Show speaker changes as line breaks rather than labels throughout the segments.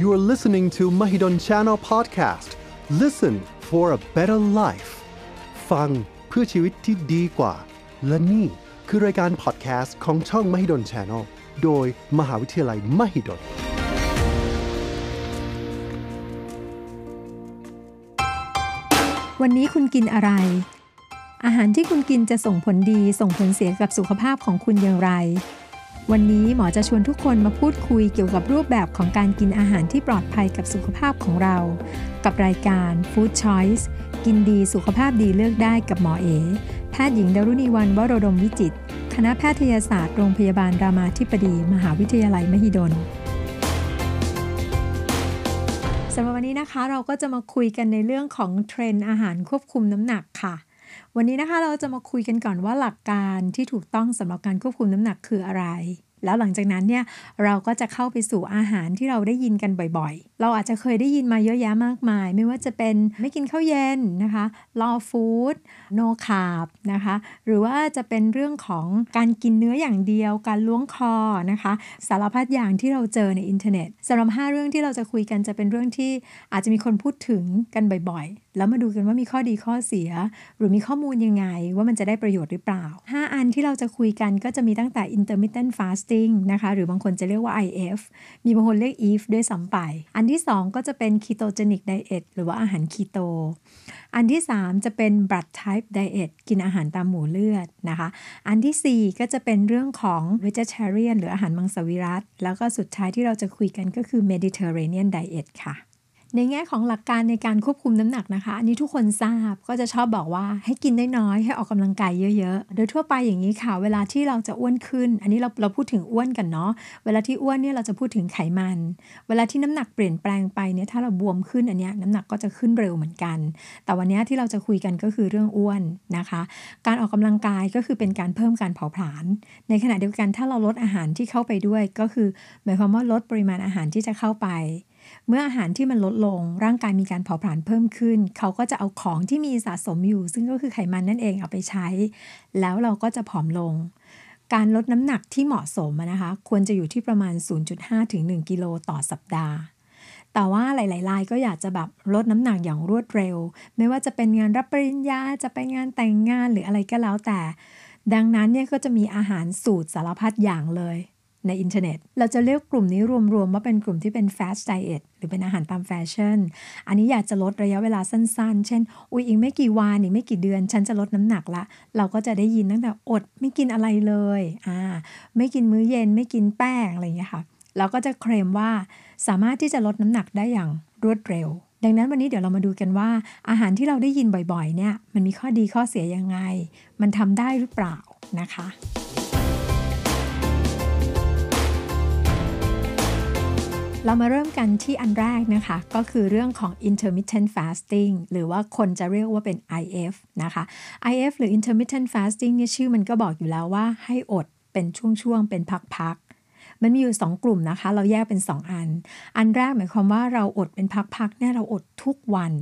You are listening to Mahidol Channel Podcast. Listen for a better life. ฟังเพื่อชีวิตที่ดีกว่า และนี่คือรายการ podcast ของช่อง Mahidol Channel โดยมหาวิทยาลัย Mahidol
วันนี้คุณกินอะไร อาหารที่คุณกินจะส่งผลดีส่งผลเสียกับสุขภาพของคุณอย่างไร วันนี้หมอจะชวนทุกคนมาพูดคุยเกี่ยวกับรูปแบบของการกินอาหารที่ปลอดภัยกับสุขภาพของเรา กับรายการ Food Choice กินดีสุขภาพดีเลือกได้กับหมอเอ แพทย์หญิงดารุณีวันวโรดมวิจิต คณะแพทยศาสตร์โรงพยาบาลรามาธิบดี มหาวิทยาลัยมหิดลสำหรับวันนี้นะคะเราก็จะมาคุยกันในเรื่องของเทรนด์อาหารควบคุมน้ำหนักค่ะ วันนี้นะคะเราจะมาคุยกันก่อนว่าหลักการที่ถูกต้องสำหรับการควบคุมน้ำหนักคืออะไร แล้วหลังจากนั้นเนี่ยเราก็จะเข้าไปสู่อาหารที่เราได้ยินกันบ่อยๆ เราอาจจะเคยได้ยินมาเยอะแยะมากมาย ไม่ว่าจะเป็นไม่กินข้าวเย็นนะคะ raw food no carb นะคะหรือว่าจะเป็นเรื่องของการกินเนื้ออย่างเดียว การล้วงคอนะคะสารพัดอย่างที่เราเจอในอินเทอร์เน็ตสำหรับ5เรื่องที่เราจะคุยกันจะเป็นเรื่องที่อาจจะมีคนพูดถึงกันบ่อยๆ แล้วมาดูกันว่ามีข้อดีข้อเสีย หรือมีข้อมูลยังไงว่ามันจะได้ประโยชน์หรือเปล่า 5 อันที่เราจะคุยกันก็จะมีตั้งแต่ intermittent fasting นะคะ หรือบางคนจะเรียกว่า IF มีบางคนเรียก EF ด้วยซ้ำไป อันที่ 2 ก็จะเป็น ketogenic diet หรือว่าอาหารคีโต อันที่ 3 จะเป็น blood type diet กินอาหารตามหมู่เลือดนะคะ อันทีสี่4 ก็จะเป็นเรื่องของ vegetarian หรืออาหารมังสวิรัตแล้วก็สุดท้ายที่เราจะคุยกันก็คือ mediterranean diet ค่ะ ในแง่ของหลักการในการควบคุมน้ำหนักนะคะ อันนี้ทุกคนทราบก็จะชอบบอกว่าให้กินน้อยๆให้ออกกำลังกายเยอะๆ โดยทั่วไปอย่างนี้ค่ะ เวลาที่เราจะอ้วนขึ้น อันนี้เราเราพูดถึงอ้วนกันเนาะเวลาที่อ้วนเนี่ยเราจะพูดถึงไขมัน เวลาที่น้ำหนักเปลี่ยนแปลงไปเนี่ยถ้าเราบวมขึ้นอันนี้น้ำหนักก็จะขึ้นเร็วเหมือนกัน แต่วันนี้ที่เราจะคุยกันก็คือเรื่องอ้วนนะคะ การออกกำลังกายก็คือเป็นการเพิ่มการเผาผลาญในขณะเดียวกันถ้าเราลดอาหารที่เข้าไปด้วยก็คือ หมายความว่าลดปริมาณอาหารที่จะเข้าไป เมื่ออาหารที่มันลดลง ร่างกายมีการเผาผลาญเพิ่มขึ้น เขาก็จะเอาของที่มีสะสมอยู่ ซึ่งก็คือไขมันนั่นเองเอาไปใช้ แล้วเราก็จะผอมลง การลดน้ำหนักที่เหมาะสมนะคะ ควรจะอยู่ที่ประมาณ 0.5 ถึง 1 กิโลต่อสัปดาห์แต่ว่าหลายๆรายก็อยากจะแบบลดน้ำหนักอย่างรวดเร็ว ไม่ว่าจะเป็นงานรับปริญญาจะไปงานแต่งงานหรืออะไรก็แล้วแต่ ดังนั้นเนี่ยก็จะมีอาหารสูตรสารพัดอย่างเลย ในอินเทอร์เน็ต เราจะเรียกกลุ่มนี้รวมๆว่าเป็นกลุ่มที่เป็น fad diet หรือเป็นอาหารตามแฟชั่น อันนี้อยากจะลดระยะเวลาสั้นๆ เช่น อุ้ยอีกไม่กี่วันอีกไม่กี่เดือน ฉันจะลดน้ำหนักละ เราก็จะได้ยินตั้งแต่อดไม่กินอะไรเลย อ่า ไม่กินมื้อเย็นไม่กินแป้งอะไรอย่างเงี้ยค่ะ เราก็จะเคลมว่าสามารถที่จะลดน้ำหนักได้อย่างรวดเร็วดังนั้นวันนี้เดี๋ยวเรามาดูกันว่า อาหารที่เราได้ยินบ่อยๆ เนี่ย มันมีข้อดีข้อเสียยังไง มันทำได้หรือเปล่านะคะ เรามาเริ่มกันที่อันแรกนะคะ ก็คือเรื่องของ intermittent fasting หรือว่าคนจะเรียกว่าเป็น IF นะคะ IF หรือ intermittent fasting เนี่ยชื่อมันก็บอกอยู่แล้วว่าให้อดเป็นช่วงๆ เป็นพักๆ มันมีอยู่ 2 กลุ่มนะคะ เราแยกเป็น 2 อัน อันแรกหมายความว่าเราอดเป็นพักๆเนี่ยเราอดทุกวัน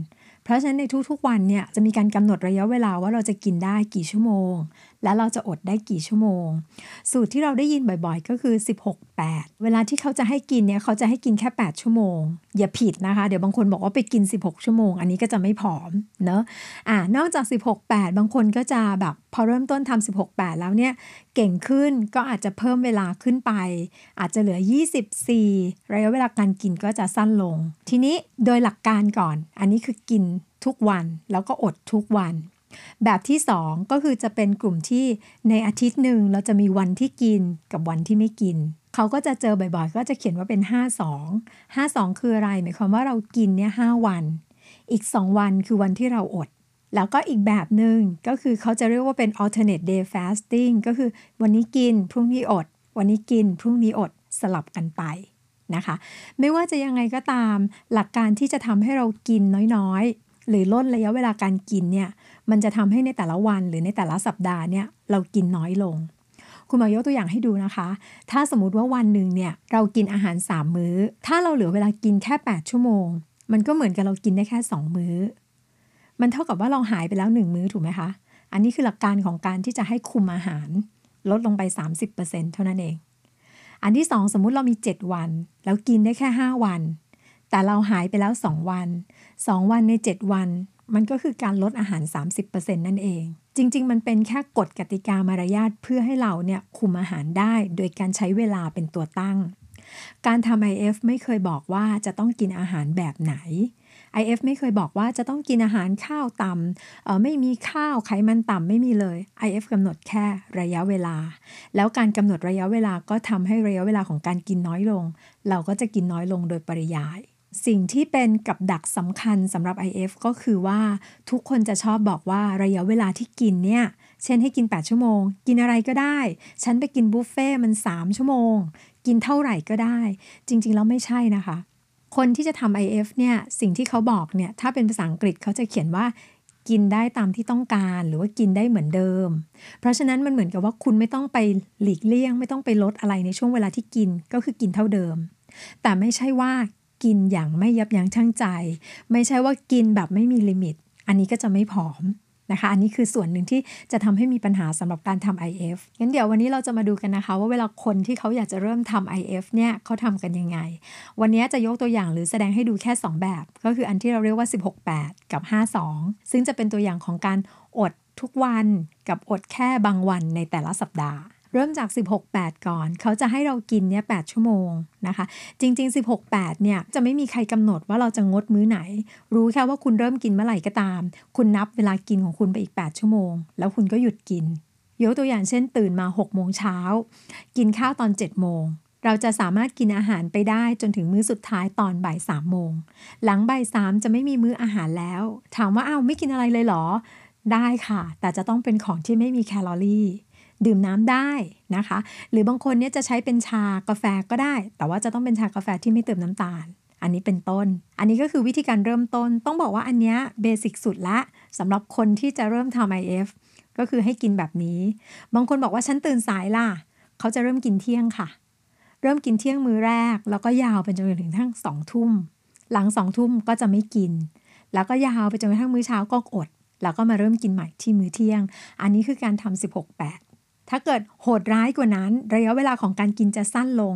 เพราะฉะนั้นในทุกๆวันเนี่ยจะมีการกำหนดระยะเวลาว่าเราจะกินได้กี่ชั่วโมง และเราจะอดได้กี่ชั่วโมง สูตรที่เราได้ยินบ่อยๆ ก็คือ 16 8 เวลาที่เขาจะให้กินเนี่ยเขาจะให้กินแค่ 8 ชั่วโมง อย่าผิดนะคะ เดี๋ยวบางคนบอกว่าไปกิน 16 ชั่วโมง อันนี้ก็จะไม่ผอมเนอะอ่านอกจาก 16 8 บางคนก็จะแบบพอเริ่มต้นทำ16 8 แล้วเนี่ยเก่งขึ้นก็อาจจะเพิ่มเวลาขึ้นไป อาจจะเหลือ 24 ระยะเวลาการกินก็จะสั้นลง ทีนี้โดยหลักการก่อน อันนี้คือกินทุกวันแล้วก็อดทุกวัน แบบที่ 2 ก็คือจะเป็นกลุ่มที่ในอาทิตย์หนึ่งเราจะมีวันที่กินกับวันที่ไม่กิน เขาก็จะเจอบ่อยๆ ก็จะเขียนว่าเป็น 52 52 คืออะไร หมายความว่าเรากินเนี่ย5วัน อีก 2 วันคือวันที่เราอด แล้วก็อีกแบบหนึ่งก็คือเขาจะเรียกว่าเป็น alternate day fasting ก็คือวันนี้กินพรุ่งนี้อด วันนี้กินพรุ่งนี้อดสลับกันไปนะคะ ไม่ว่าจะยังไงก็ตามหลักการที่จะทำให้เรากินน้อยๆ หรือลดระยะเวลาการกินเนี่ย มันจะทำให้ในแต่ละวันหรือในแต่ละสัปดาห์เนี่ยเรากินน้อยลง คุณหมอยกตัวอย่างให้ดูนะคะ ถ้าสมมติว่าวันหนึ่งเนี่ยเรากินอาหาร 3 มื้อ ถ้าเราเหลือเวลากินแค่ 8 ชั่วโมง มันก็เหมือนกับเรากินได้แค่ 2 มื้อ มันเท่ากับว่าเราหายไปแล้ว 1 มื้อถูกไหมคะ อันนี้คือหลักการของการที่จะให้คุมอาหาร ลดลงไป 30%เท่านั้นเอง อันที่ 2 สมมุติเรามี 7 วัน แล้วกินได้แค่ 5 วัน แต่เราหายไปแล้ว 2 วัน 2 วันใน 7 วัน มันก็คือการลดอาหาร 30%นั่นเอง จริง ๆ มันเป็นแค่กฎกติกามารยาทเพื่อให้เราเนี่ยคุมอาหารได้ โดยการใช้เวลาเป็นตัวตั้ง การทำ IF ไม่เคยบอกว่าจะต้องกินอาหารแบบไหน IF ไม่เคยบอกว่าจะต้องกินอาหารข้าวต่ำไม่มีข้าวไขมันต่ำไม่มีเลย IF กำหนดแค่ระยะเวลา แล้วการกำหนดระยะเวลาก็ทำให้ระยะเวลาของการกินน้อยลง เราก็จะกินน้อยลงโดยปริยาย สิ่งที่เป็นกับดักสำคัญสำหรับ IF ก็คือว่าทุกคนจะชอบบอกว่าระยะเวลาที่กินเนี่ย เช่นให้กิน 8 ชั่วโมง กินอะไรก็ได้ ฉันไปกินบุฟเฟ่มัน 3 ชั่วโมง กินเท่าไหร่ก็ได้ จริง ๆ แล้วไม่ใช่นะคะ คนที่จะทำ IF เนี่ย สิ่งที่เขาบอกเนี่ย ถ้าเป็นภาษาอังกฤษเขาจะเขียนว่ากินได้ตามที่ต้องการหรือว่ากินได้เหมือนเดิม เพราะฉะนั้นมันเหมือนกับว่าคุณไม่ต้องไปหลีกเลี่ยง ไม่ต้องไปลดอะไรในช่วงเวลาที่กินก็คือกินเท่าเดิม แต่ไม่ใช่ว่า กินอย่างไม่ยับยั้งชั่งใจ ไม่ใช่ว่ากินแบบไม่มีลิมิต อันนี้ก็จะไม่ผอมนะคะ อันนี้คือส่วนหนึ่งที่จะทำให้มีปัญหาสำหรับการทำ IF งั้นเดี๋ยววันนี้เราจะมาดูกันนะคะ ว่าเวลาคนที่เขาอยากจะเริ่มทำ IF เนี่ยเขาทำกันยังไง วันนี้จะยกตัวอย่างหรือแสดงให้ดูแค่ 2 แบบ ก็คืออันที่เราเรียกว่า 16-8 กับ 52 ซึ่งจะเป็นตัวอย่างของการอดทุกวันกับอดแค่บางวันในแต่ละสัปดาห์ ริ่มจาก 16-8 ก่อน เขาจะให้เรากินเนี่ย8ชั่วโมงนะคะ จริง ๆ 16-8 เนี่ยจะไม่มีใครกำหนดว่าเราจะงดมื้อไหน รู้แค่ว่าคุณเริ่มกินเมื่อไหร่ก็ตาม คุณนับเวลากินของคุณไปอีก 8 ชั่วโมง แล้วคุณก็หยุดกิน ยกตัวอย่างเช่น ตื่นมา6โมงเช้า กินข้าวตอน7โมงเราจะสามารถกินอาหารไปได้จนถึงมื้อสุดท้ายตอนบ่ายสามโมง หลังบ่ายสามจะไม่มีมื้ออาหารแล้ว ถามว่าอ้าวไม่กินอะไรเลยเหรอ ได้ค่ะ แต่จะต้องเป็นของที่ไม่มีแคลอรี่ ดื่มน้ำได้นะคะ หรือบางคนเนี่ยจะใช้เป็นชากาแฟก็ได้ แต่ว่าจะต้องเป็นชากาแฟที่ไม่เติมน้ำตาล อันนี้เป็นต้น อันนี้ก็คือวิธีการเริ่มต้น ต้องบอกว่าอันเนี้ยเบสิกสุดละสำหรับคนที่จะเริ่มทำ IF ก็คือให้กินแบบนี้ บางคนบอกว่าฉันตื่นสายล่ะ เขาจะเริ่มกินเที่ยงค่ะ เริ่มกินเที่ยงมือแรก แล้วก็ยาวไปจนถึงทั้งสองทุ่ม หลังสองทุ่มก็จะไม่กิน แล้วก็ยาวไปจนกระทั่งมื้อเช้าก็อด แล้วก็มาเริ่มกินใหม่ที่มื้อเที่ยง อันนี้คือการทำ16 8 ถ้าเกิดโหดร้ายกว่านั้น ระยะเวลาของการกินจะสั้นลง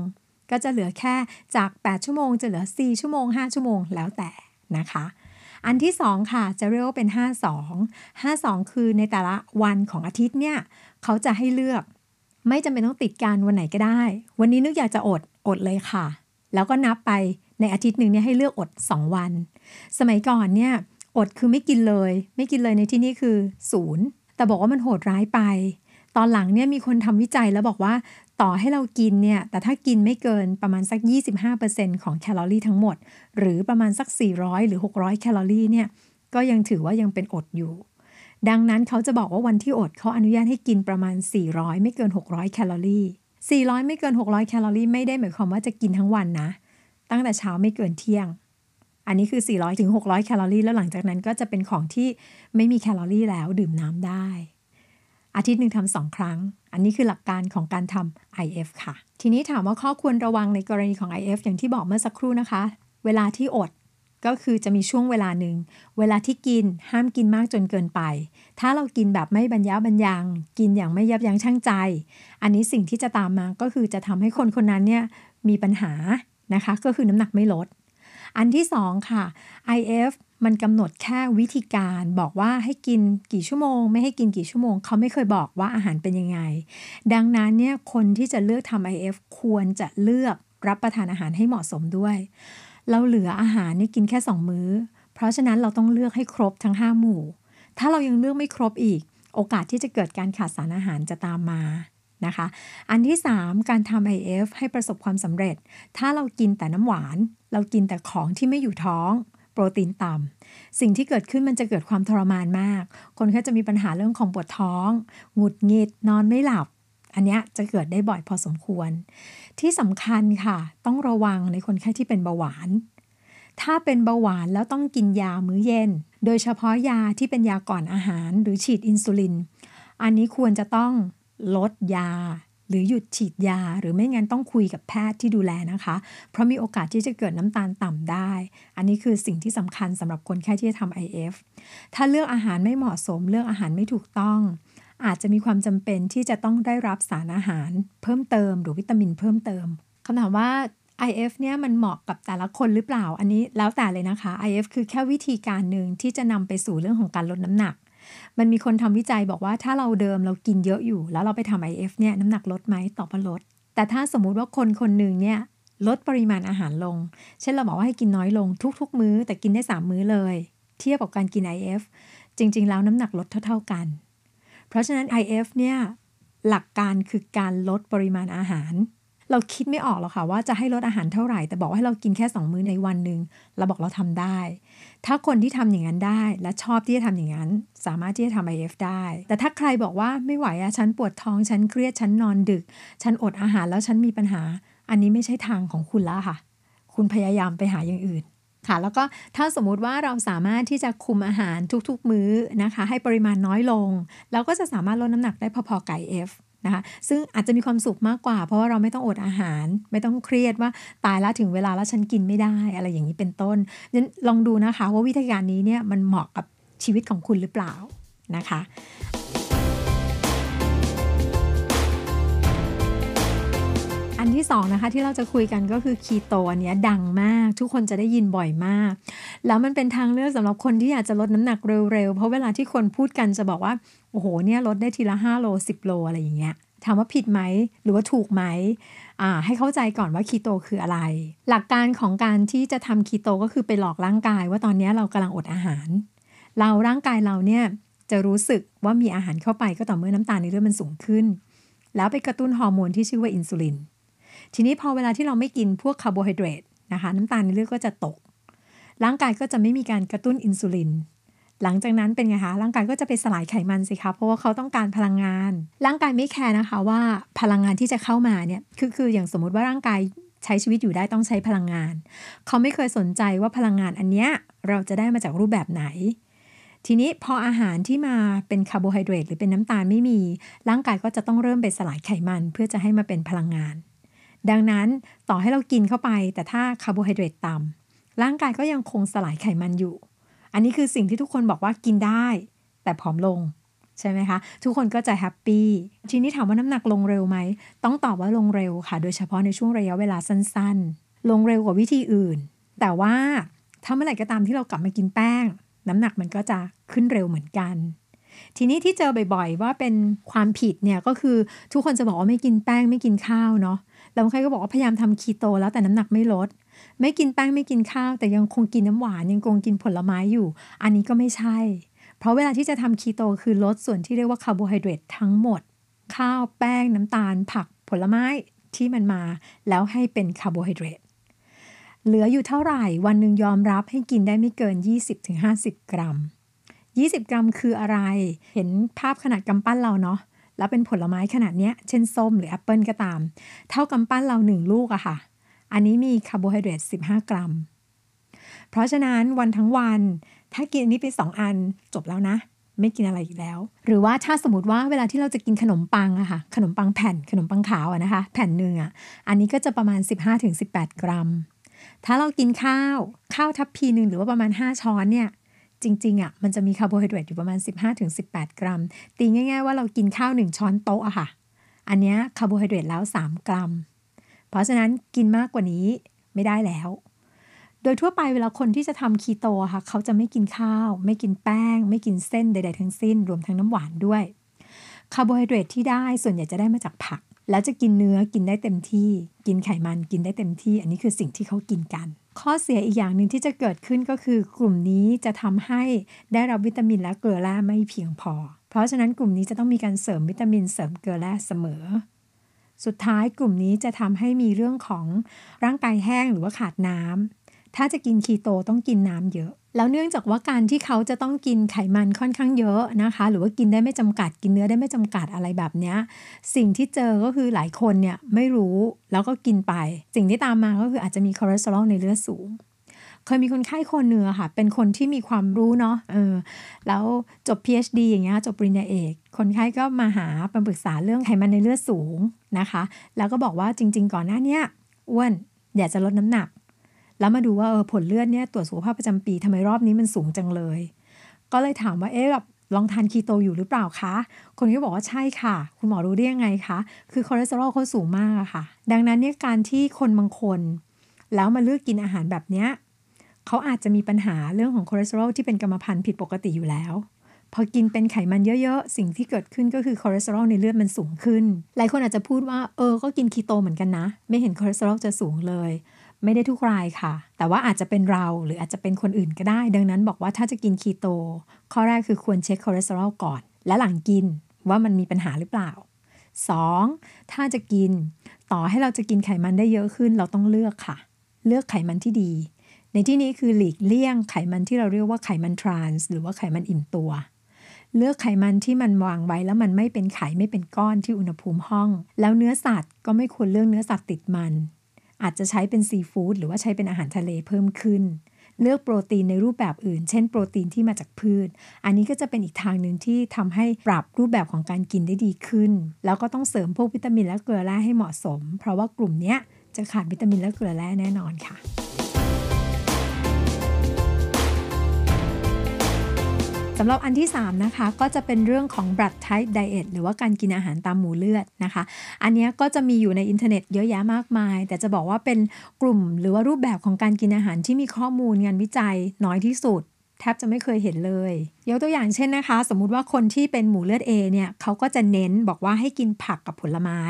ก็จะเหลือแค่จาก 8 ชั่วโมง จะเหลือ 4 ชั่วโมง 5 ชั่วโมงแล้วแต่นะคะ อันที่ 2 ค่ะจะเรียกว่าเป็น 52 52 คือในแต่ละวันของอาทิตย์เนี่ยเขาจะให้เลือก ไม่จำเป็นต้องติดการวันไหนก็ได้ วันนี้นึกอยากจะอดอดเลยค่ะ แล้วก็นับไปในอาทิตย์หนึ่งเนี่ยให้เลือกอด 2 วัน สมัยก่อนเนี่ยอดคือไม่กินเลย ไม่กินเลยในที่นี้คือศูนย์แต่บอกว่ามันโหดร้ายไป ตอนหลังเนี่ยมีคนทำวิจัยแล้วบอกว่าต่อให้เรากินเนี่ย แต่ถ้ากินไม่เกินประมาณสัก 25%ของแคลอรี่ทั้งหมด หรือประมาณสัก 400 หรือ 600 แคลอรี่เนี่ย ก็ยังถือว่ายังเป็นอดอยู่ ดังนั้นเขาจะบอกว่าวันที่อดเขาอนุญาตให้กินประมาณ 400 ไม่เกิน 600 แคลอรี่ 400 ไม่เกิน 600 แคลอรี่ไม่ได้หมายความว่าจะกินทั้งวันนะ ตั้งแต่เช้าไม่เกินเที่ยง อันนี้คือ 400ถึง600 แคลอรี่ แล้วหลังจากนั้นก็จะเป็นของที่ไม่มีแคลอรี่แล้วดื่มน้ำได้ อาทิตย์หนึ่งทำสองครั้ง อันนี้คือหลักการของการทำ IF ค่ะ ทีนี้ถามว่าข้อควรระวังในกรณีของ IF อย่างที่บอกเมื่อสักครู่นะคะ เวลาที่อดก็คือจะมีช่วงเวลาหนึ่ง เวลาที่กินห้ามกินมากจนเกินไป ถ้าเรากินแบบไม่บรรยาบรรยัง กินอย่างไม่ยับยั้งชั่งใจ อันนี้สิ่งที่จะตามมาก็คือจะทำให้คนคนนั้นเนี่ยมีปัญหานะคะ ก็คือน้ำหนักไม่ลด อันที่สองค่ะ IF มันกำหนดแค่วิธีการบอกว่าให้กินกี่ชั่วโมง ไม่ให้กินกี่ชั่วโมง เขาไม่เคยบอกว่าอาหารเป็นยังไง ดังนั้นเนี่ยคนที่จะเลือกทำ IF ควรจะเลือกรับประทานอาหารให้เหมาะสมด้วย เราเหลืออาหารนี่กินแค่สองมื้อ เพราะฉะนั้นเราต้องเลือกให้ครบทั้ง 5 หมู่ ถ้าเรายังเลือกไม่ครบอีก โอกาสที่จะเกิดการขาดสารอาหารจะตามมานะคะ อันที่ 3 การทำ IF ให้ประสบความสำเร็จ ถ้าเรากินแต่น้ำหวาน เรากินแต่ของที่ไม่อยู่ท้อง โปรตีนต่ำสิ่งที่เกิดขึ้นมันจะเกิดความทรมานมาก คนแค่จะมีปัญหาเรื่องของปวดท้องหงุดหงิดนอนไม่หลับ อันนี้จะเกิดได้บ่อยพอสมควร ที่สำคัญค่ะ ต้องระวังในคนไข้ที่เป็นเบาหวาน ถ้าเป็นเบาหวานแล้วต้องกินยามื้อเย็น โดยเฉพาะยาที่เป็นยาก่อนอาหารหรือฉีดอินซูลิน อันนี้ควรจะต้องลดยา หรือหยุดฉีดยา หรือไม่งั้นต้องคุยกับแพทย์ที่ดูแลนะคะ เพราะมีโอกาสที่จะเกิดน้ำตาลต่ำได้ อันนี้คือสิ่งที่สำคัญสำหรับคนแค่ที่จะทำ IF ถ้าเลือกอาหารไม่เหมาะสม เลือกอาหารไม่ถูกต้อง อาจจะมีความจำเป็นที่จะต้องได้รับสารอาหาร เพิ่มเติม หรือวิตามินเพิ่มเติมคำถามว่า IF เนี่ยมันเหมาะกับแต่ละคนหรือเปล่า อันนี้แล้วแต่เลยนะคะ IF คือแค่วิธีการหนึ่งที่จะนำไปสู่เรื่องของการลดน้ำหนัก มันมีคนทำวิจัยบอกว่าถ้าเราเดิมเรากินเยอะอยู่ แล้วเราไปทำ IF เนี่ยน้ำหนักลดไหมตอบว่าลด แต่ถ้าสมมุติว่าคนคนหนึ่งเนี่ยลดปริมาณอาหารลง เช่นเราบอกว่าให้กินน้อยลงทุก ๆ มื้อ แต่กินได้ 3 มื้อเลย เทียบกับการกิน IF จริง ๆ แล้วน้ำหนักลดเท่า ๆกัน เพราะฉะนั้น IF เนี่ยหลักการคือการลดปริมาณอาหาร เราคิดไม่ออกหรอกค่ะว่าจะให้ลดอาหารเท่าไหร่ แต่บอกว่าให้เรากินแค่ 2 มื้อในวันหนึ่งเราบอกเราทำได้ ถ้าคนที่ทำอย่างนั้นได้ และชอบที่จะทำอย่างนั้น สามารถที่จะทำ IF ได้ แต่ถ้าใครบอกว่าไม่ไหวอะฉันปวดท้องฉันเครียดฉันนอนดึก ฉันอดอาหารแล้วฉันมีปัญหา อันนี้ไม่ใช่ทางของคุณแล้วค่ะ คุณพยายามไปหาอย่างอื่นค่ะแล้วก็ถ้าสมมุติว่าเราสามารถที่จะคุมอาหารทุกๆมื้อนะคะ ให้ปริมาณน้อยลง เราก็จะสามารถลดน้ำหนักได้พอๆไก่ F นะคะซึ่งอาจจะมีความสุขมากกว่า เพราะว่าเราไม่ต้องอดอาหาร ไม่ต้องเครียดว่าตายแล้วถึงเวลาแล้วฉันกินไม่ได้อะไรอย่างนี้เป็นต้นนั้นลองดูนะคะว่าวิธีการนี้เนี่ยมันเหมาะกับชีวิตของคุณหรือเปล่านะคะ อันที่สองนะคะที่เราจะคุยกันก็คือคีโตอันนี้ดังมาก ทุกคนจะได้ยินบ่อยมาก แล้วมันเป็นทางเลือกสำหรับคนที่อยากจะลดน้ำหนักเร็วๆ เพราะเวลาที่คนพูดกันจะบอกว่า โอ้โหเนี่ยลดได้ทีละ 5 โล 10 โลอะไรอย่างเงี้ยถามว่าผิดไหมหรือว่าถูกไหมให้เข้าใจก่อนว่าคีโตคืออะไร หลักการของการที่จะทำคีโตก็คือไปหลอกร่างกาย ว่าตอนนี้เรากำลังอดอาหาร เราร่างกายเราเนี่ยจะรู้สึกว่ามีอาหารเข้าไปก็ต่อเมื่อน้ำตาลในเลือดมันสูงขึ้น แล้วไปกระตุ้นฮอร์โมนที่ชื่อว่าอินซูลิน ทีนี้พอเวลาที่เราไม่กินพวกคาร์โบไฮเดรตนะคะน้ำตาลในเลือดก็จะตก ร่างกายก็จะไม่มีการกระตุ้นอินซูลิน หลังจากนั้นเป็นไงคะร่างกายก็จะไปสลายไขมันสิคะเพราะว่าเขาต้องการพลังงาน ร่างกายไม่แคร์นะคะว่าพลังงานที่จะเข้ามาเนี่ยคือคืออย่างสมมุติว่าร่างกายใช้ชีวิตอยู่ได้ต้องใช้พลังงาน เขาไม่เคยสนใจว่าพลังงานอันเนี้ยเราจะได้มาจากรูปแบบไหน ทีนี้พออาหารที่มาเป็นคาร์โบไฮเดรตหรือเป็นน้ำตาลไม่มี ร่างกายก็จะต้องเริ่มไปสลายไขมัน เพื่อจะให้มาเป็นพลังงาน ดังนั้นต่อให้เรากินเข้าไป แต่ถ้าคาร์โบไฮเดรตต่ำร่างกายก็ยังคงสลายไขมันอยู่ อันนี้คือสิ่งที่ทุกคนบอกว่ากินได้ แต่ผอมลงใช่ไหมคะ ทุกคนก็จะ happy ทีนี้ถามว่าน้ำหนักลงเร็วไหม ต้องตอบว่าลงเร็วค่ะ โดยเฉพาะในช่วงระยะเวลาสั้นๆ ลงเร็วกว่าวิธีอื่น แต่ว่าถ้าเมื่อไหร่ก็ตามที่เรากลับมากินแป้ง น้ำหนักมันก็จะขึ้นเร็วเหมือนกัน ทีนี้ที่เจอบ่อยๆ ว่าเป็นความผิดเนี่ยก็คือทุกคนจะบอกว่าไม่กินแป้งไม่กินข้าวเนาะ แล้วใครก็บอกว่าพยายามทำคีโตแล้วแต่น้ำหนักไม่ลด ไม่กินแป้งไม่กินข้าว แต่ยังคงกินน้ำหวานยังคงกินผลไม้อยู่ อันนี้ก็ไม่ใช่ เพราะเวลาที่จะทำคีโตคือลดส่วนที่เรียกว่าคาร์โบไฮเดรตทั้งหมด ข้าวแป้งน้ำตาล ผักผลไม้ที่มันมา แล้วให้เป็นคาร์โบไฮเดรตเหลืออยู่เท่าไหร่วันหนึ่งยอมรับให้กินได้ไม่เกิน 20-50 กรัม 20 กรัมคืออะไร เห็นภาพขนาดกำปั้นเราเนาะ แล้วเป็นผลไม้ขนาดเนี้ย เช่นส้มหรือแอปเปิลก็ตาม เท่ากำปั้นเราหนึ่งลูกอะค่ะ อันนี้มีคาร์โบไฮเดรต15 กรัม เพราะฉะนั้นวันทั้งวัน ถ้ากินอันนี้ไป 2 อันจบแล้วนะ ไม่กินอะไรอีกแล้ว หรือว่าถ้าสมมติว่าเวลาที่เราจะกินขนมปังอะค่ะ ขนมปังแผ่น ขนมปังขาวอะนะคะ แผ่นหนึ่งอะอันนี้ก็จะประมาณ 15-18 กรัม ถ้าเรากินข้าว ข้าวทัพพีหนึ่งหรือว่าประมาณ 5 ช้อนเนี่ย จริงๆอะ่ะมันจะมีคาร์โบไฮเดรตอยู่ประมาณ 15-18 กรัม ตีง่ายๆว่าเรากินข้าว 1 ช้อนโต๊ะอะค่ะ อันนี้คาร์โบไฮเดรตแล้ว 3 กรัม เพราะฉะนั้นกินมากกว่านี้ไม่ได้แล้ว โดยทั่วไปเวลาคนที่จะทำคีโตค่ะ เขาจะไม่กินข้าว ไม่กินแป้ง ไม่กินเส้นใด ๆ ทั้งสิ้น รวมทั้งน้ำหวานด้วยคาร์โบไฮเดรตที่ได้ส่วนใหญ่จะได้มาจากผัก แล้วจะกินเนื้อกินได้เต็มที่ กินไขมันกินได้เต็มที่ อันนี้คือสิ่งที่เขากินกัน ข้อเสียอีกอย่างหนึ่งที่จะเกิดขึ้นก็คือกลุ่มนี้จะทำให้ได้รับวิตามินและเกลือแร่ไม่เพียงพอ เพราะฉะนั้นกลุ่มนี้จะต้องมีการเสริมวิตามินเสริมเกลือแร่เสมอ สุดท้ายกลุ่มนี้จะทำให้มีเรื่องของร่างกายแห้งหรือว่าขาดน้ำถ้าจะกินคีโตต้องกินน้ำเยอะ แล้วเนื่องจากว่าการที่เขาจะต้องกินไขมันค่อนข้างเยอะนะคะ หรือว่ากินได้ไม่จำกัดกินเนื้อได้ไม่จำกัดอะไรแบบนี้สิ่งที่เจอก็คือหลายคนเนี่ยไม่รู้แล้วก็กินไป สิ่งที่ตามมาก็คืออาจจะมีคอเลสเตอรอลในเลือดสูง เคยมีคนไข้คนเนื้อค่ะ เป็นคนที่มีความรู้เนาะเออแล้วจบ PhD อย่างเงี้ยจบปริญญาเอก คนไข้ก็มาหามาปรึกษาเรื่องไขมันในเลือดสูงนะคะ แล้วก็บอกว่าจริง ๆ ก่อนหน้านี้อ้วนอยากจะลดน้ำหนัก แล้วมาดูว่าเออผลเลือดเนี่ยตรวจสุขภาพประจำปีทำไมรอบนี้มันสูงจังเลย ก็เลยถามว่าเอ๊ะแบบลองทานคีโตอยู่หรือเปล่าคะ คนก็บอกว่าใช่ค่ะ คุณหมอรู้ได้ยังไงคะ คือคอเลสเตอรอลเขาสูงมากอะค่ะ ดังนั้นเนี่ยการที่คนบางคน แล้วมาเลือกกินอาหารแบบเนี้ยเขาอาจจะมีปัญหาเรื่องของคอเลสเตอรอลที่เป็นกรรมพันธุ์ผิดปกติอยู่แล้ว พอกินเป็นไขมันเยอะๆ สิ่งที่เกิดขึ้นก็คือคอเลสเตอรอลในเลือดมันสูงขึ้น หลายคนอาจจะพูดว่าเออ ก็กินคีโตเหมือนกันนะ ไม่เห็นคอเลสเตอรอลจะสูงเลย ไม่ได้ทุกรายค่ะ แต่ว่าอาจจะเป็นเราหรืออาจจะเป็นคนอื่นก็ได้ ดังนั้นบอกว่าถ้าจะกินคีโต ข้อแรกคือควรเช็คคอเลสเตอรอลก่อน และหลังกินว่ามันมีปัญหาหรือเปล่า 2. ถ้าจะกิน ต่อให้เราจะกินไขมันได้เยอะขึ้น เราต้องเลือกค่ะ เลือกไขมันที่ดี ในที่นี้คือหลีกเลี่ยงไขมันที่เราเรียกว่าไขมันทรานส์หรือว่าไขมันอิ่มตัว เลือกไขมันที่มันวางไว้แล้วมันไม่เป็นไขไม่เป็นก้อนที่อุณหภูมิห้อง แล้วเนื้อสัตว์ก็ไม่ควรเลือกเนื้อสัตว์ติดมัน อาจจะใช้เป็นซีฟู้ดหรือว่าใช้เป็นอาหารทะเลเพิ่มขึ้น เลือกโปรตีนในรูปแบบอื่น เช่นโปรตีนที่มาจากพืช อันนี้ก็จะเป็นอีกทางหนึ่งที่ทำให้ปรับรูปแบบของการกินได้ดีขึ้น แล้วก็ต้องเสริมพวกวิตามินและเกลือแร่ให้เหมาะสม เพราะว่ากลุ่มนี้จะขาดวิตามินและเกลือแร่แน่นอนค่ะำหรับอันที่ 3 นะคะ ก็จะเป็นเรื่องของ blood type diet หรือว่าการกินอาหารตามหมู่เลือดนะคะ อันนี้ก็จะมีอยู่ในอินเทอร์เน็ตเยอะแยะมากมาย แต่จะบอกว่าเป็นกลุ่มหรือว่ารูปแบบของการกินอาหารที่มีข้อมูลงานวิจัยน้อยที่สุดแทบจะไม่เคยเห็นเลย ยกตัวอย่างเช่นนะคะ สมมุติว่าคนที่เป็นหมู่เลือด A เนี่ยเขาก็จะเน้นบอกว่าให้กินผักกับผลไม้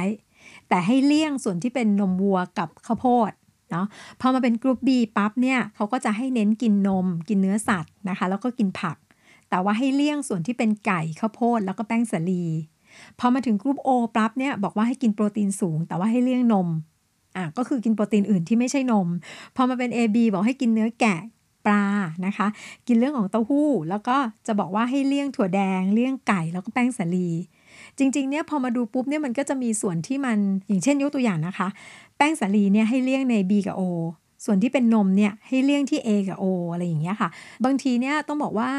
แต่ให้เลี่ยงส่วนที่เป็นนมวัวกับข้าวโพดเนาะพอมาเป็นกลุ่ม B ปั๊บเนี่ยเขาก็จะให้เน้นกินนม กินเนื้อสัตว์นะคะ แล้วก็กินผัก แต่ว่าให้เลี่ยงส่วนที่เป็นไก่ข้าวโพดแล้วก็แป้งสาลีพอมาถึงกลุ่ม O ปั๊บเนี่ยบอกว่าให้กินโปรตีนสูง แต่ว่าให้เลี่ยงนมอะก็คือกินโปรตีนอื่นที่ไม่ใช่นม พอมาเป็น AB บอกให้กินเนื้อแกะปลานะคะ กินเรื่องของเต้าหู้ แล้วก็จะบอกว่าให้เลี่ยงถั่วแดง เลี่ยงไก่แล้วก็แป้งสาลี จริงๆเนี่ยพอมาดูปุ๊บเนี่ยมันก็จะมีส่วนที่มันอย่างเช่นยกตัวอย่างนะคะ แป้งสาลีเนี่ยให้เลี่ยงใน B กับ O ส่วนที่เป็นนมเนี่ยให้เลี่ยงที่ A กับ O อะไรอย่างเงี้ยค่ะ บางทีเนี่ยต้องบอกว่า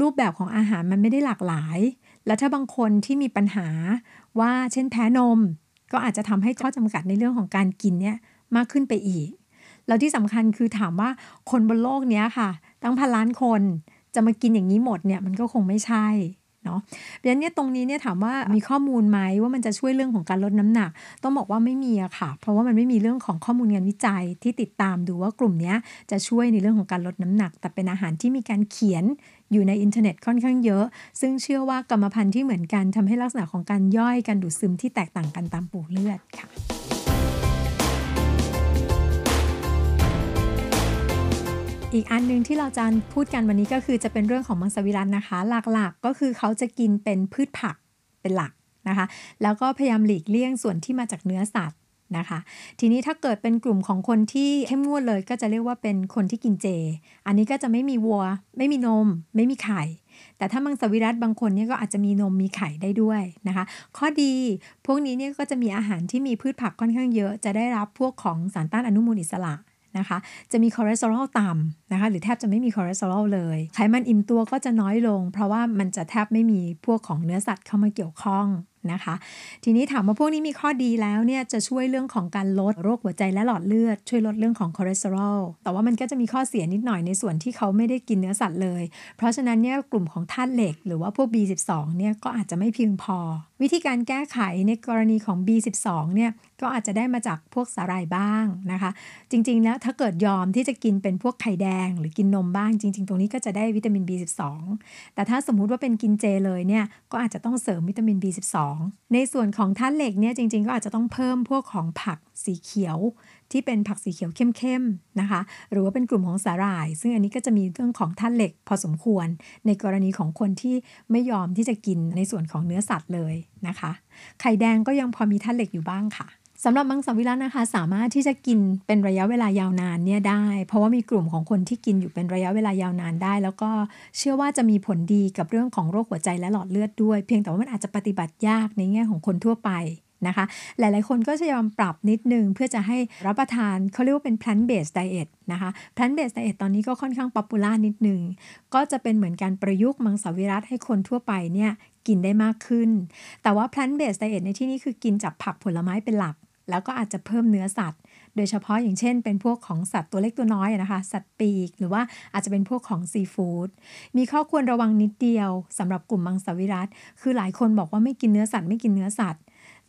รูปแบบของอาหารมันไม่ได้หลากหลาย แล้วถ้าบางคนที่มีปัญหาว่าเช่นแพ้นม ก็อาจจะทำให้ข้อจำกัดในเรื่องของการกินเนี่ยมากขึ้นไปอีก แล้วที่สำคัญคือถามว่าคนบนโลกเนี้ยค่ะ ตั้งพันล้านคนจะมากินอย่างนี้หมดเนี่ยมันก็คงไม่ใช่ เนาะเพราะฉะนั้นเนี่ยตรงนี้เนี่ยถามว่ามีข้อมูลไหมว่ามันจะช่วยเรื่องของการลดน้ำหนัก ต้องบอกว่าไม่มีอะค่ะ เพราะว่ามันไม่มีเรื่องของข้อมูลงานวิจัยที่ติดตามดูว่ากลุ่มนี้จะช่วยในเรื่องของการลดน้ำหนัก แต่เป็นอาหารที่มีการเขียนอยู่ในอินเทอร์เน็ตค่อนข้างเยอะ ซึ่งเชื่อว่ากรรมพันธุ์ที่เหมือนกันทำให้ลักษณะของการย่อยการดูดซึมที่แตกต่างกันตามปู่เลือดค่ะ อีกอันหนึงที่เราจะพูดกันวันนี้ก็คือจะเป็นเรื่องของมังสวิรัตนะคะ หลักๆก็คือเขาจะกินเป็นพืชผักเป็นหลักนะคะ แล้วก็พยายามหลีกเลี่ยงส่วนที่มาจากเนื้อสัตว์นะคะ ทีนี้ถ้าเกิดเป็นกลุ่มของคนที่เข้มงวดเลยก็จะเรียกว่าเป็นคนที่กินเจ อันนี้ก็จะไม่มีวัว ไม่มีนม ไม่มีไข่ แต่ถ้ามังสวิรัตบางคนเนี่ยก็อาจจะมีนมมีไข่ได้ด้วยนะคะ ข้อดีพวกนี้เนี่ยก็จะมีอาหารที่มีพืชผักค่อนข้างเยอะ จะได้รับพวกของสารต้านอนุมูลอิสระ นะคะ จะมีคอเลสเตอรอลต่ำนะคะ หรือแทบจะไม่มีคอเลสเตอรอลเลย ไขมันอิ่มตัวก็จะน้อยลง เพราะว่ามันจะแทบไม่มีพวกของเนื้อสัตว์เข้ามาเกี่ยวข้องนะคะ ทีนี้ถามว่าพวกนี้มีข้อดีแล้วเนี่ยจะช่วยเรื่องของการลดโรคหัวใจและหลอดเลือด ช่วยลดเรื่องของคอเลสเตอรอล แต่ว่ามันก็จะมีข้อเสียนิดหน่อยในส่วนที่เขาไม่ได้กินเนื้อสัตว์เลย เพราะฉะนั้นเนี่ยกลุ่มของธาตุเหล็ก หรือว่าพวก B12 เนี่ยก็อาจจะไม่เพียงพอ วิธีการแก้ไขในกรณีของ B12 เนี่ย ก็อาจจะได้มาจากพวกสาหร่ายบ้างนะคะ จริงๆแล้วถ้าเกิดยอมที่จะกินเป็นพวกไข่แดง หรือกินนมบ้าง จริง ๆ ตรงนี้ก็จะได้วิตามิน B12 แต่ถ้าสมมุติว่าเป็นกินเจเลยเนี่ยก็อาจจะต้องเสริมวิตามิน B12 ในส่วนของธาตุเหล็กเนี่ยจริง ๆ ก็อาจจะต้องเพิ่มพวกของผักสีเขียวที่เป็นผักสีเขียวเข้มๆนะคะ หรือว่าเป็นกลุ่มของสาหร่าย ซึ่งอันนี้ก็จะมีเรื่องของธาตุเหล็กพอสมควร ในกรณีของคนที่ไม่ยอมที่จะกินในส่วนของเนื้อสัตว์เลยนะคะ ไข่แดงก็ยังพอมีธาตุเหล็กอยู่บ้างค่ะ สำหรับมังสวิรัตนะคะ สามารถที่จะกินเป็นระยะเวลายาวนานเนี่ยได้ เพราะว่ามีกลุ่มของคนที่กินอยู่เป็นระยะเวลายาวนานได้ แล้วก็เชื่อว่าจะมีผลดีกับเรื่องของโรคหัวใจและหลอดเลือดด้วย เพียงแต่ว่ามันอาจจะปฏิบัติยากในแง่ของคนทั่วไปนะคะ หลายๆ คนก็จะยอมปรับนิดนึง เพื่อจะให้รับประทานเขาเรียกว่าเป็น plant based diet นะคะ plant based diet ตอนนี้ก็ค่อนข้างป๊อปปูล่านิดนึง ก็จะเป็นเหมือนการประยุกต์มังสวิรัตให้คนทั่วไปเนี่ยกินได้มากขึ้น แต่ว่า plant based diet ในที่นี้คือกินจากผักผลไม้เป็นหลัก แล้วก็อาจจะเพิ่มเนื้อสัตว์ โดยเฉพาะอย่างเช่น เป็นพวกของสัตว์ตัวเล็กตัวน้อยนะคะ สัตว์ปีก หรือว่าอาจจะเป็นพวกของซีฟู้ดมีข้อควรระวังนิดเดียวสำหรับกลุ่มมังสวิรัตคือหลายคนบอกว่าไม่กินเนื้อสัตว์ไม่กินเนื้อสัตว์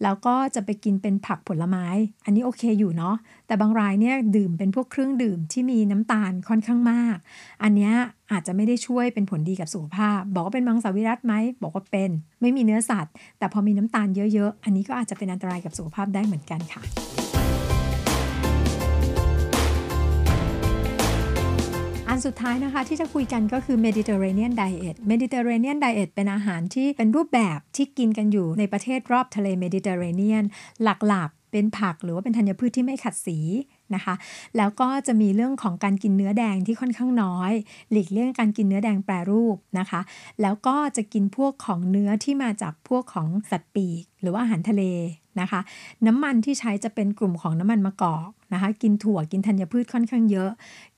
แล้วก็จะไปกินเป็นผักผลไม้ อันนี้โอเคอยู่เนาะ แต่บางรายเนี่ยดื่มเป็นพวกเครื่องดื่มที่มีน้ำตาลค่อนข้างมาก อันเนี้ยอาจจะไม่ได้ช่วยเป็นผลดีกับสุขภาพ บอกว่าเป็นมังสวิรัตไหม บอกว่าเป็น ไม่มีเนื้อสัตว์ แต่พอมีน้ำตาลเยอะ ๆ อันนี้ก็อาจจะเป็นอันตรายกับสุขภาพได้เหมือนกันค่ะ อันสุดท้ายนะคะที่จะคุยกันก็คือ Mediterranean Diet Mediterranean Diet เป็นอาหารที่เป็นรูปแบบที่กินกันอยู่ในประเทศรอบทะเลเมดิเตอร์เรเนียนหลักๆ เป็นผักหรือว่าเป็นธัญพืชที่ไม่ขัดสีนะคะแล้วก็จะมีเรื่องของการกินเนื้อแดงที่ค่อนข้างน้อย หลีกเลี่ยงการกินเนื้อแดงแปรรูปนะคะ แล้วก็จะกินพวกของเนื้อที่มาจากพวกของสัตว์ปีก หรือว่าอาหารทะเล นะคะ น้ำมันที่ใช้จะเป็นกลุ่มของน้ำมันมะกอกนะคะ กินถั่วกินธัญพืชค่อนข้างเยอะ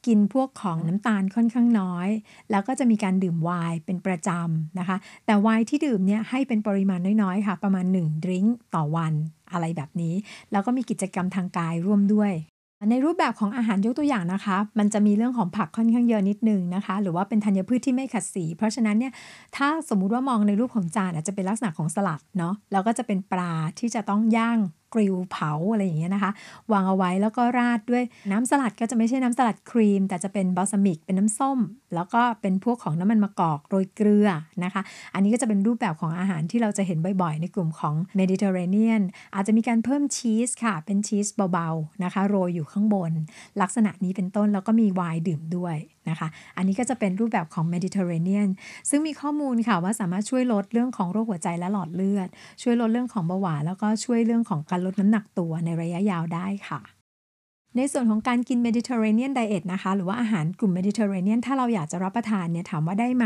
กินพวกของน้ำตาลค่อนข้างน้อย แล้วก็จะมีการดื่มไวน์เป็นประจำนะคะ แต่ไวน์ที่ดื่มเนี่ยให้เป็นปริมาณน้อยๆค่ะ ประมาณ1ดริงก์ต่อวันอะไรแบบนี้ แล้วก็มีกิจกรรมทางกายร่วมด้วย ในรูปแบบของอาหารยกตัวอย่างนะคะ มันจะมีเรื่องของผักค่อนข้างเยอะนิดนึงนะคะ หรือว่าเป็นธัญพืชที่ไม่ขัดสี เพราะฉะนั้นเนี่ยถ้าสมมุติว่ามองในรูปของจานอาจจะเป็นลักษณะของสลัดเนาะแล้วก็จะเป็นปลาที่จะต้องย่าง กริลเผาอะไรอย่างเงี้ยนะคะ วางเอาไว้แล้วก็ราดด้วยน้ำสลัดก็จะไม่ใช่น้ำสลัดครีม แต่จะเป็นบอลซามิกเป็นน้ำส้ม แล้วก็เป็นพวกของน้ำมันมะกอกโรยเกลือนะคะ อันนี้ก็จะเป็นรูปแบบของอาหารที่เราจะเห็นบ่อยๆ ในกลุ่มของเมดิเตอร์เรเนียนอาจจะมีการเพิ่มชีสค่ะ เป็นชีสเบาๆนะคะโรยอยู่ข้างบน ลักษณะนี้เป็นต้นแล้วก็มีไวน์ดื่มด้วยนะคะ อันนี้ก็จะเป็นรูปแบบของเมดิเตอร์เรเนียนซึ่งมีข้อมูลค่ะว่าสามารถช่วยลดเรื่องของโรคหัวใจและหลอดเลือด ช่วยลดเรื่องของเบาหวานแล้วก็ช่วยเรื่องของการลดน้ำหนักตัวในระยะยาวได้ค่ะในส่วนของการกิน Mediterranean Diet นะคะ หรือว่าอาหารกลุ่ม Mediterranean ถ้าเราอยากจะรับประทานเนี่ยถามว่าได้ไหม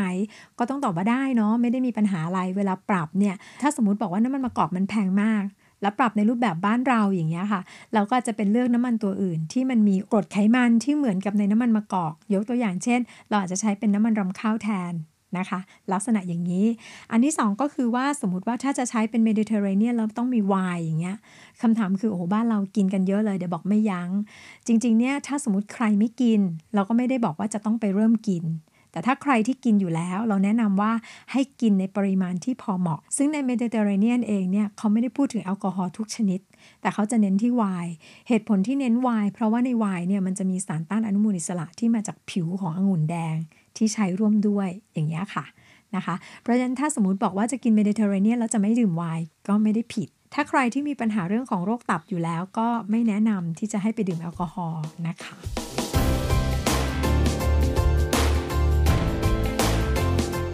ก็ต้องตอบว่าได้เนาะไม่ได้มีปัญหาอะไรเวลาปรับเนี่ย ถ้าสมมติบอกว่าน้ำมันมะกอกมันแพงมาก แล้วปรับในรูปแบบบ้านเราอย่างเงี้ยค่ะ เราก็จะเป็นเลือกน้ำมันตัวอื่น ที่มันมีกรดไขมันที่เหมือนกับในน้ำมันมะกอก ยกตัวอย่างเช่น เราอาจจะใช้เป็นน้ำมันรำข้าวแทนนะคะลักษณะอย่างนี้ อันที่ 2 ก็คือว่าสมมติว่าถ้าจะใช้เป็นเมดิเตอร์เรเนียนแล้วต้องมีไวน์อย่างเงี้ยคำถามคือโอ้โหบ้านเรากินกันเยอะเลยเดี๋ยวบอกไม่ยัง้ง จริงๆเนี่ยถ้าสมมติใครไม่กิน เราก็ไม่ได้บอกว่าจะต้องไปเริ่มกิน แต่ถ้าใครที่กินอยู่แล้ว เราแนะนำว่าให้กินในปริมาณที่พอเหมาะ ซึ่งในเมดิเตอร์เรเนียนเองเนี่ยเขาไม่ได้พูดถึงแอลกอฮอล์ทุกชนิด แต่เขาจะเน้นที่ไวน์เหตุผลที่เน้นไวน์เพราะว่าในไวน์เนี่ยมันจะมีสารต้านอนุมูลอิสระที่มาจากผิวขององุ่นแดงที่ใช้ร่วมด้วยอย่างนี้ค่ะนะคะ เพราะฉะนั้นถ้าสมมติบอกว่าจะกินเมดิเตอร์เรเนียนแล้วจะไม่ดื่มไวน์ก็ไม่ได้ผิด ถ้าใครที่มีปัญหาเรื่องของโรคตับอยู่แล้ว ก็ไม่แนะนำที่จะให้ไปดื่มแอลกอฮอล์นะคะ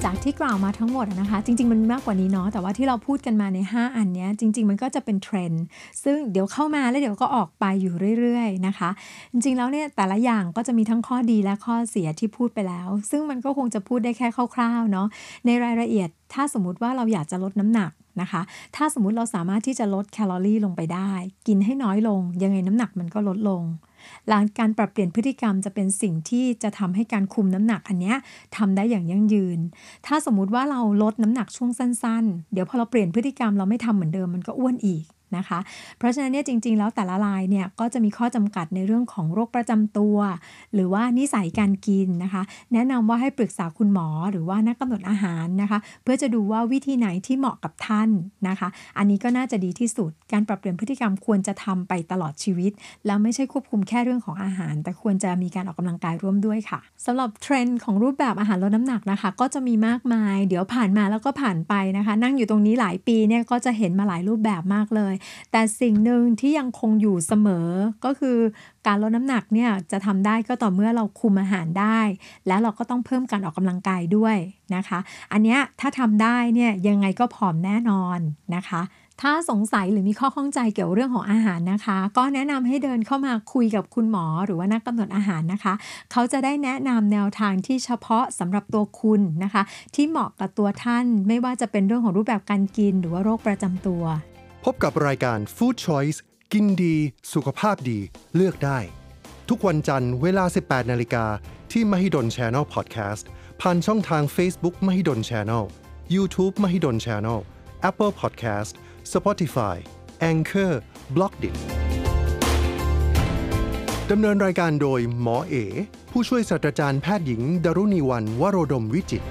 จากที่กล่าวมาทั้งหมดนะคะ จริง ๆ มันมากกว่านี้เนาะแต่ว่าที่เราพูดกันมาใน 5 อันเนี้ยจริง ๆ มันก็จะเป็นเทรนด์ซึ่งเดี๋ยวเข้ามาแล้วเดี๋ยวก็ออกไปอยู่เรื่อย ๆ นะคะ จริง ๆ แล้วเนี่ยแต่ละอย่างก็จะมีทั้งข้อดีและข้อเสียที่พูดไปแล้ว ซึ่งมันก็คงจะพูดได้แค่คร่าวๆเนาะในรายละเอียด ถ้าสมมติว่าเราอยากจะลดน้ำหนักนะคะ ถ้าสมมติเราสามารถที่จะลดแคลอรี่ลงไปได้ กินให้น้อยลง ยังไงน้ำหนักมันก็ลดลง หลังการปรับเปลี่ยนพฤติกรรมจะเป็นสิ่งที่จะทำให้การคุมน้ำหนักอันเนี้ยทำได้อย่างยั่งยืน ถ้าสมมุติว่าเราลดน้ำหนักช่วงสั้น ๆ เดี๋ยวพอเราเปลี่ยนพฤติกรรมเราไม่ทำเหมือนเดิมมันก็อ้วนอีก นะคะ เพราะฉะนั้นเนี่ยจริง ๆ แล้วแต่ละรายเนี่ยก็จะมีข้อจำกัดในเรื่องของโรคประจำตัว หรือว่านิสัยการกินนะคะ แนะนำว่าให้ปรึกษาคุณหมอหรือว่านักกำหนดอาหารนะคะ เพื่อจะดูว่าวิธีไหนที่เหมาะกับท่านนะคะ อันนี้ก็น่าจะดีที่สุด การปรับเปลี่ยนพฤติกรรมควรจะทำไปตลอดชีวิต แล้วไม่ใช่ควบคุมแค่เรื่องของอาหาร แต่ควรจะมีการออกกำลังกายร่วมด้วยค่ะสำหรับเทรนด์ของรูปแบบอาหารลดน้ำหนักนะคะ ก็จะมีมากมาย เดี๋ยวผ่านมาแล้วก็ผ่านไปนะคะ นั่งอยู่ตรงนี้หลายปีเนี่ยก็จะเห็นมาหลายรูปแบบมากเลยแต่สิ่งหนึ่งที่ยังคงอยู่เสมอ ก็คือการลดน้ำหนักเนี่ยจะทำได้ก็ต่อเมื่อเราคุมอาหารได้ แล้วเราก็ต้องเพิ่มการออกกำลังกายด้วยนะคะ อันเนี้ยถ้าทำได้เนี่ยยังไงก็ผอมแน่นอนนะคะถ้าสงสัยหรือมีข้อข้องใจเกี่ยวเรื่องของอาหารนะคะ ก็แนะนำให้เดินเข้ามาคุยกับคุณหมอหรือว่านักกำหนดอาหารนะคะ เขาจะได้แนะนำแนวทางที่เฉพาะสำหรับตัวคุณนะคะ ที่เหมาะกับตัวท่าน ไม่ว่าจะเป็นเรื่องของรูปแบบการกินหรือว่าโรคประจำตัว
พบกับรายการ Food Choice กินดี สุขภาพดี เลือกได้ ทุกวันจันทร์เวลา 18 นาฬิกา ที่ Mahidol Channel Podcast ผ่านช่องทาง Facebook Mahidol Channel YouTube Mahidol Channel Apple Podcast Spotify Anchor b l o g d i t ดำเนินรายการโดยหมอเอ ผู้ช่วยศาสตราจารย์แพทย์หญิงดารุณีวัน วโรดมวิจิตร